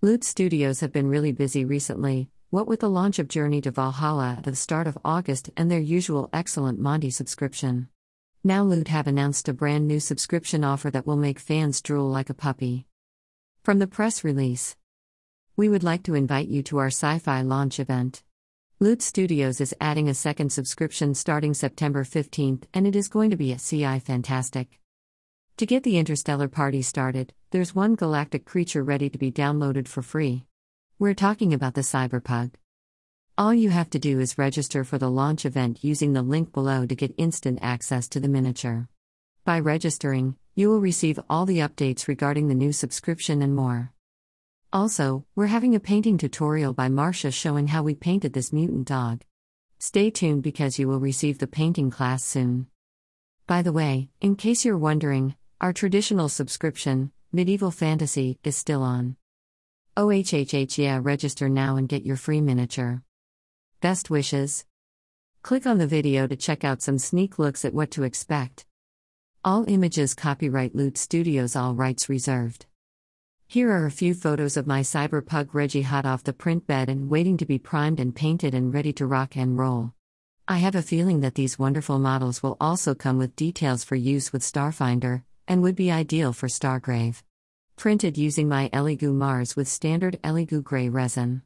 Loot Studios have been really busy recently, what with the launch of Journey to Valhalla at the start of August and their usual excellent Monty subscription. Now Loot have announced a brand new subscription offer that will make fans drool like a puppy. From the press release We would like to invite you to our sci fi launch event. Loot Studios is adding a second subscription starting September 15th, and it is going to be a CI fantastic. To get the interstellar party started, there's one galactic creature ready to be downloaded for free. We're talking about the Cyberpug. All you have to do is register for the launch event using the link below to get instant access to the miniature. By registering, you will receive all the updates regarding the new subscription and more. Also, we're having a painting tutorial by Marcia showing how we painted this mutant dog. Stay tuned because you will receive the painting class soon. By the way, in case you're wondering, our traditional subscription, Medieval Fantasy, is still on. OHHH yeah, register now and get your free miniature. Best wishes. Click on the video to check out some sneak looks at what to expect. All images copyright Loot Studios, all rights reserved. Here are a few photos of my Cyberpug Reggie hot off the print bed and waiting to be primed and painted and ready to rock and roll. I have a feeling that these wonderful models will also come with details for use with Starfinder, and would be ideal for Stargrave. Printed using my Elegoo Mars with standard Elegoo gray resin.